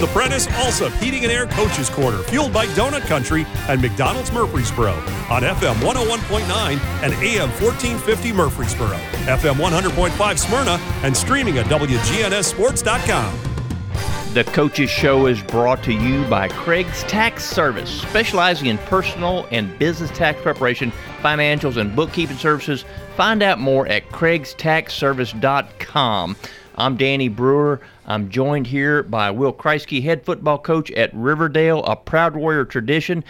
The Prentice Allsup Heating and Air Coaches Corner, fueled by Donut Country and McDonald's Murfreesboro on FM 101.9 and AM 1450 Murfreesboro, FM 100.5 Smyrna, and streaming at WGNSSports.com. The Coaches Show is brought to you by Craig's Tax Service, specializing in personal and business tax preparation, financials, and bookkeeping services. Find out more at craigstaxservice.com. I'm Danny Brewer. I'm joined here by Will Kreisky, head football coach at Riverdale, a proud warrior tradition.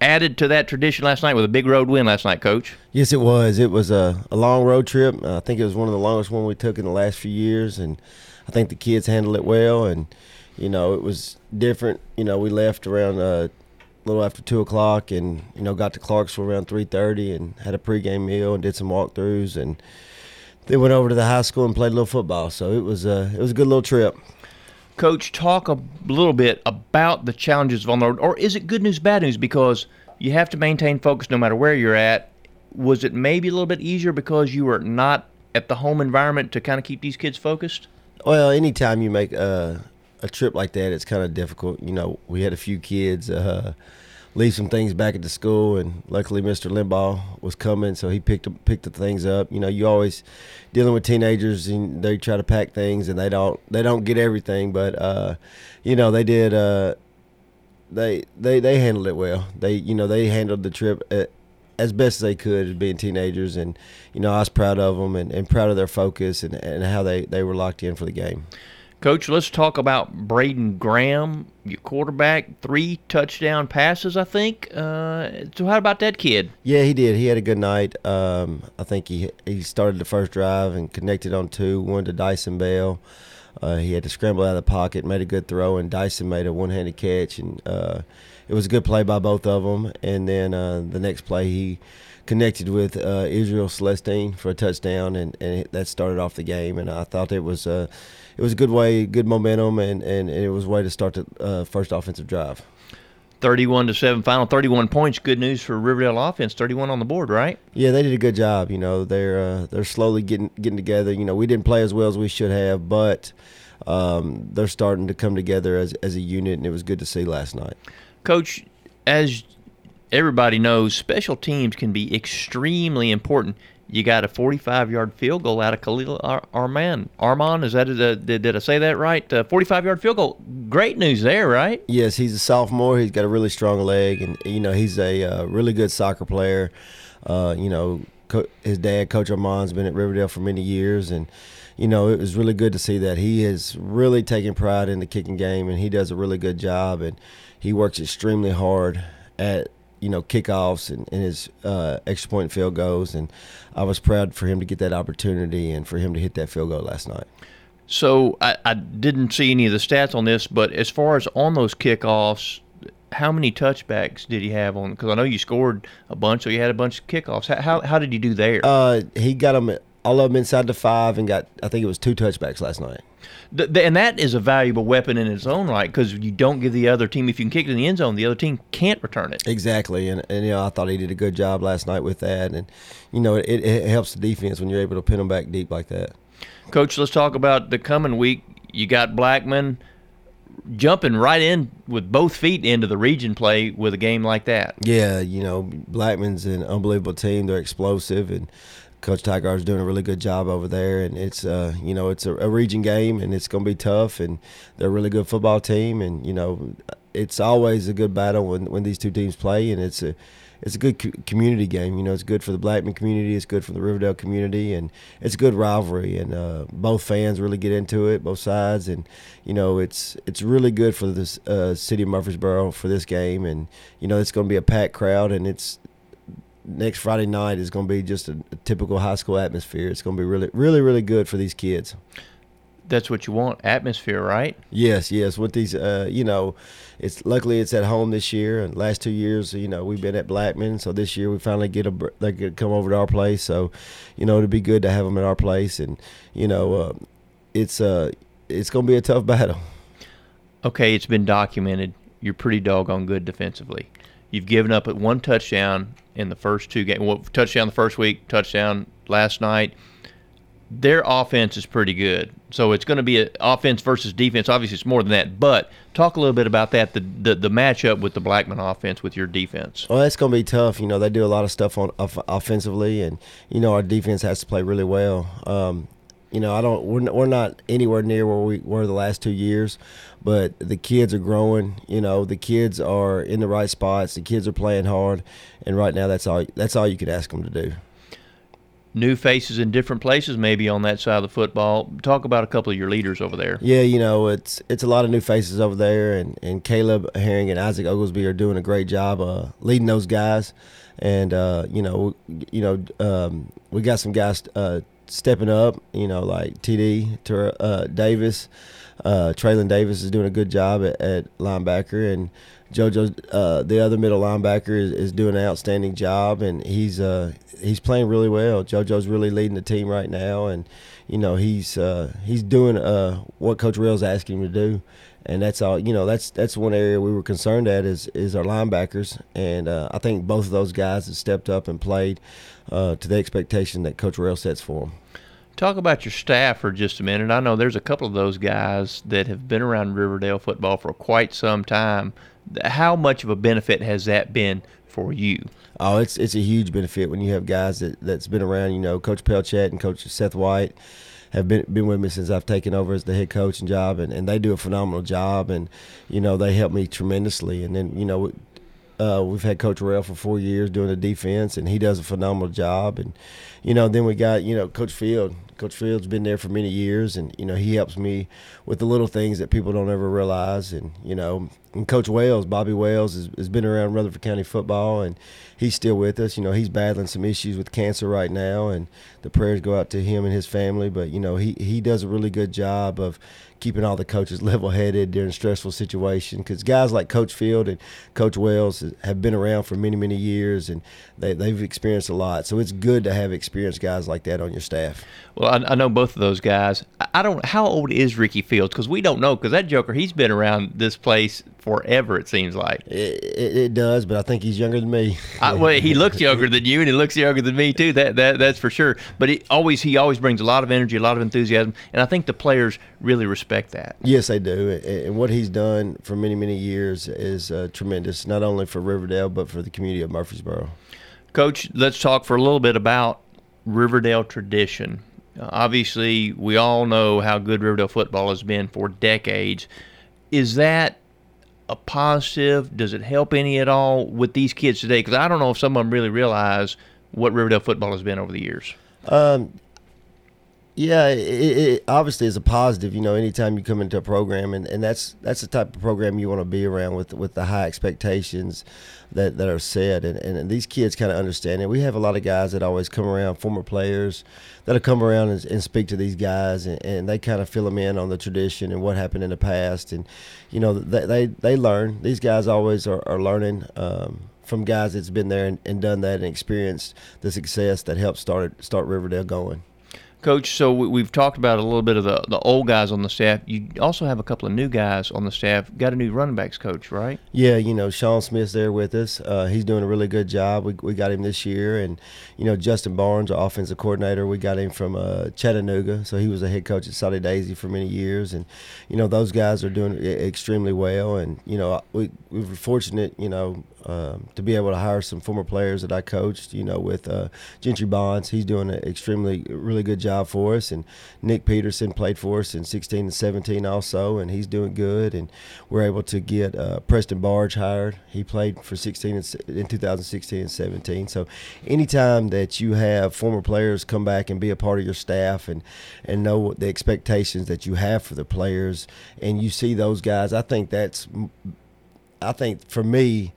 Added to that tradition last night with a big road win last night, Coach. Yes, it was. It was a, a long road trip. I think it was one of the longest one we took in the last few years, and I think the kids handled it well. And you know, it was different. You know, we left around uh, a little after two o'clock, and you know, got to Clarksville around three thirty, and had a pregame meal and did some walkthroughs, and then went over to the high school and played a little football. So it was a it was a good little trip. Coach, talk a little bit about the challenges of on the road, or is it good news, bad news? Because you have to maintain focus no matter where you're at. Was it maybe a little bit easier because you were not at the home environment to kind of keep these kids focused? Well, anytime you make a, a trip like that, it's kind of difficult. You know, we had a few kids uh, leave some things back at the school, and luckily Mr. Limbaugh was coming, so he picked picked the things up. You know, you always dealing with teenagers, and they try to pack things, and they don't they don't get everything, but uh, you know they did. Uh, they they they handled it well. They you know they handled the trip. At, as best as they could being teenagers and you know I was proud of them and, and proud of their focus and, and how they, they were locked in for the game. Coach, let's talk about Braden Graham, your quarterback, three touchdown passes, I think. Uh, so, how about that kid? Yeah, he did. He had a good night. Um, I think he he started the first drive and connected on two, one to Dyson Bell. Uh, he had to scramble out of the pocket, made a good throw, and Dyson made a one-handed catch, and uh, it was a good play by both of them. And then uh, the next play, he connected with uh, Israel Celestine for a touchdown, and, and that started off the game. And I thought it was a it was a good way, good momentum, and, and, and it was a way to start the uh, first offensive drive. 31 to 7 final 31 points. Good news for Riverdale offense. 31 on the board right? Yeah they did a good job you know. They're uh, they're slowly getting getting together. You know we didn't play as well as we should have but um, they're starting to come together as, as a unit and it was good to see last night. Coach as everybody knows special teams can be extremely important you got a 45 yard field goal out of Khalil Ar- Arman. Armand, is that a, did, did I say that right? 45 yard field goal. Great news there, right? Yes, he's a sophomore. He's got a really strong leg, and you know he's a uh, really good soccer player. Uh, you know, co- his dad, Coach Arman's been at Riverdale for many years, and you know it was really good to see that he is really taking pride in the kicking game, and he does a really good job, and he works extremely hard at you know kickoffs and, and his uh, extra point field goals, and I was proud for him to get that opportunity and for him to hit that field goal last night. So I, I didn't see any of the stats on this, but as far as on those kickoffs, how many touchbacks did he have on? Because I know you scored a bunch, so you had a bunch of kickoffs. How how, how did he do there? Uh, he got them all of them inside the five and got I think it was two touchbacks last night. The, the, and that is a valuable weapon in its own right because you don't give the other team if you can kick it in the end zone, the other team can't return it. Exactly, and, and you know I thought he did a good job last night with that, and you know it, it helps the defense when you're able to pin them back deep like that. Coach, let's talk about the coming week. You got Blackman jumping right in with both feet into the region play with a game like that. Yeah, you know Blackman's an unbelievable team. They're explosive and Coach is doing a really good job over there, and it's uh, you know it's a, a region game, and it's going to be tough, and they're a really good football team, and you know it's always a good battle when, when these two teams play, and it's a it's a good co- community game. You know, it's good for the Blackman community, it's good for the Riverdale community, and it's a good rivalry. And uh, both fans really get into it, both sides, and you know, it's it's really good for the uh, city of Murfreesboro for this game. And you know, it's going to be a packed crowd, and it's next Friday night is going to be just a, a, typical high school atmosphere. It's going to be really, really, really good for these kids. That's what you want, atmosphere, right? Yes, yes. With these, uh, you know, it's luckily it's at home this year. And last two years, you know, we've been at Blackman, so this year we finally get a they could come over to our place. So, you know, it'd be good to have them at our place, and you know, uh, it's uh, it's going to be a tough battle. Okay, it's been documented. You're pretty doggone good defensively. You've given up at one touchdown in the first two games. Well, touchdown the first week, touchdown last night. their offense is pretty good. So it's going to be offense versus defense. Obviously, it's more than that. But talk a little bit about that the the, the matchup with the Blackman offense with your defense. Well, that's going to be tough. You know, they do a lot of stuff on off- offensively, and you know our defense has to play really well. Um, you know, I don't. We're, we're not anywhere near where we were the last two years, but the kids are growing. You know, the kids are in the right spots. The kids are playing hard, and right now, that's all. That's all you can ask them to do. New faces in different places, maybe on that side of the football. Talk about a couple of your leaders over there. Yeah, you know, it's it's a lot of new faces over there, and, and Caleb Herring and Isaac Oglesby are doing a great job uh, leading those guys. And uh, you know, you know, um, we got some guys uh, stepping up. You know, like TD uh, Davis, uh, Traylon Davis is doing a good job at, at linebacker, and JoJo, uh, the other middle linebacker, is, is doing an outstanding job, and he's uh, he's playing really well. JoJo's really leading the team right now, and you know he's uh, he's doing uh, what Coach Rails asking him to do, and that's all. You know that's that's one area we were concerned at is is our linebackers, and uh, I think both of those guys have stepped up and played uh, to the expectation that Coach Rail sets for them. Talk about your staff for just a minute. I know there's a couple of those guys that have been around Riverdale football for quite some time. How much of a benefit has that been for you? Oh, it's it's a huge benefit when you have guys that that's been around. You know, Coach Pelchat and Coach Seth White have been been with me since I've taken over as the head coaching job, and, and they do a phenomenal job, and you know they help me tremendously. And then you know. Uh, we've had Coach Rail for four years doing the defense, and he does a phenomenal job. And you know, then we got you know Coach Field. Coach Field's been there for many years, and you know he helps me with the little things that people don't ever realize. And you know, and Coach Wales, Bobby Wales, has, has been around Rutherford County football, and he's still with us. You know, he's battling some issues with cancer right now, and the prayers go out to him and his family. But you know, he he does a really good job of keeping all the coaches level headed during stressful situations. Because guys like Coach Field and Coach Wells have been around for many, many years and they, they've experienced a lot. So it's good to have experienced guys like that on your staff. Well, I, I know both of those guys. I don't. How old is Ricky Fields? Because we don't know. Because that Joker, he's been around this place forever. It seems like it, it, it does, but I think he's younger than me. I, well, he looks younger than you, and he looks younger than me too. That that that's for sure. But he always he always brings a lot of energy, a lot of enthusiasm, and I think the players really respect that. Yes, they do, and what he's done for many many years is uh, tremendous, not only for Riverdale but for the community of Murfreesboro. Coach, let's talk for a little bit about Riverdale tradition. Uh, obviously, we all know how good Riverdale football has been for decades. Is that a positive? Does it help any at all with these kids today? Because I don't know if some of them really realize what Riverdale football has been over the years. Um, yeah, it, it, obviously is a positive. You know, anytime you come into a program, and, and that's that's the type of program you want to be around with with the high expectations that, that are set, and, and these kids kind of understand it. We have a lot of guys that always come around, former players that'll come around and, and speak to these guys, and, and, they kind of fill them in on the tradition and what happened in the past, and you know they they, they learn. These guys always are, are learning. Um, from guys that's been there and, and done that and experienced the success that helped start start Riverdale going. Coach, so we've talked about a little bit of the, the old guys on the staff. You also have a couple of new guys on the staff. Got a new running backs coach, right? Yeah, you know, Sean Smith's there with us. Uh, he's doing a really good job. We, we got him this year. And, you know, Justin Barnes, our offensive coordinator, we got him from uh, Chattanooga. So he was a head coach at Soddy Daisy for many years. And, you know, those guys are doing extremely well. And, you know, we, we were fortunate, you know, um, to be able to hire some former players that I coached, you know, with uh, Gentry Bonds. He's doing an extremely, really good job for us. And Nick Peterson played for us in 16 and 17 also, and he's doing good. And we're able to get uh, Preston Barge hired. He played for 16 in 2016 and 17. So anytime that you have former players come back and be a part of your staff and, and know the expectations that you have for the players, and you see those guys, I think that's, I think for me,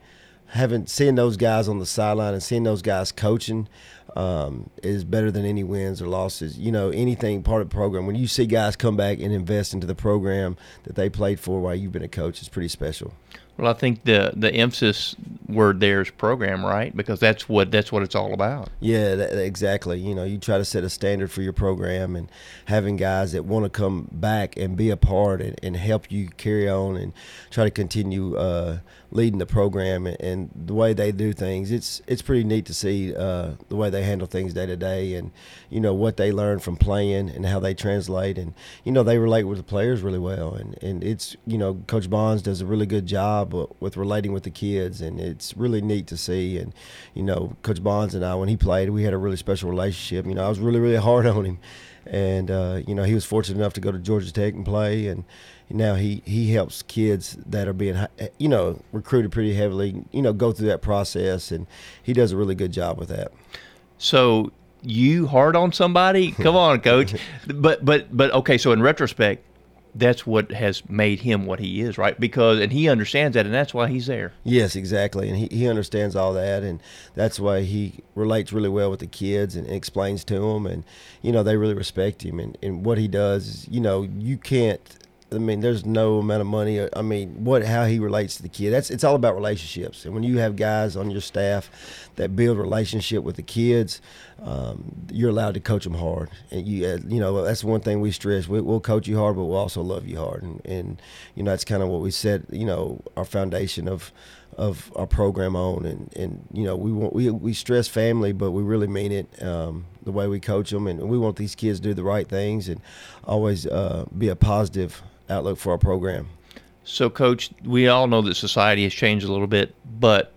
having seeing those guys on the sideline and seeing those guys coaching um, is better than any wins or losses. You know, anything part of the program. When you see guys come back and invest into the program that they played for while you've been a coach, it's pretty special. Well, I think the the emphasis word there is program, right? Because that's what that's what it's all about. Yeah, that, exactly. You know, you try to set a standard for your program, and having guys that want to come back and be a part and, and help you carry on and try to continue uh, leading the program and, and, the way they do things. It's it's pretty neat to see uh, the way they handle things day to day, and you know what they learn from playing and how they translate, and you know they relate with the players really well, and and it's you know Coach Bonds does a really good job with relating with the kids, and it's really neat to see. And you know, Coach Bonds and I, when he played, we had a really special relationship. You know, I was really really hard on him, and uh, you know he was fortunate enough to go to Georgia Tech and play, and now he he helps kids that are being you know recruited pretty heavily, you know, go through that process, and he does a really good job with that. So you hard on somebody? Come on, coach. but but but okay. So in retrospect, that's what has made him what he is, right? Because and he understands that, and that's why he's there. Yes, exactly, and he, he understands all that, and that's why he relates really well with the kids and explains to them, and you know they really respect him, and, and what he does you know, you can't I mean, there's no amount of money. I mean, what how he relates to the kid. That's it's all about relationships. And when you have guys on your staff that build relationship with the kids, um, you're allowed to coach them hard. And you uh, you know that's one thing we stress. We, will coach you hard, but we'll also love you hard. And, and you know that's kind of what we set. You know our foundation of of our program on. And and you know we want we we stress family, but we really mean it. Um, the way we coach them, and we want these kids to do the right things and always uh, be a positive outlook for our program. So, Coach, we all know that society has changed a little bit, but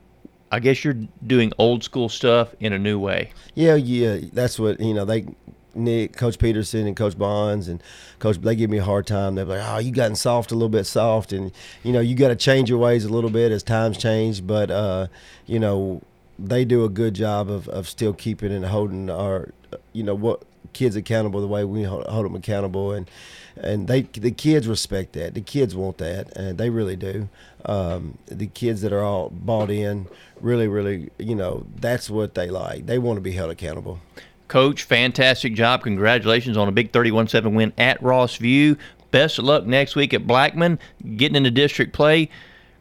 I guess you're doing old school stuff in a new way. Yeah, yeah, that's what you know. They Nick, Coach Peterson, and Coach Bonds, and Coach, they give me a hard time. They're like, "Oh, you gotten soft a little bit, soft," and you know, you got to change your ways a little bit as times change. But uh, you know, they do a good job of, of still keeping and holding our, you know, what kids accountable the way we hold, hold them accountable, and and they the kids respect that. The kids want that, and they really do. Um, the kids that are all bought in, really, really, you know, that's what they like. They want to be held accountable. Coach, fantastic job. Congratulations on a big 31 7 win at Rossview. Best of luck next week at Blackman, getting into district play.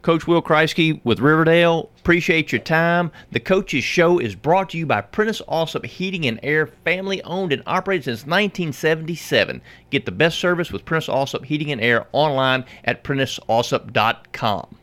Coach Will Kreisky with Riverdale. Appreciate your time. The Coaches Show is brought to you by Prentice Allsup Heating and Air, family owned and operated since 1977. Get the best service with Prentice Allsup Heating and Air online at PrenticeAllsup.com.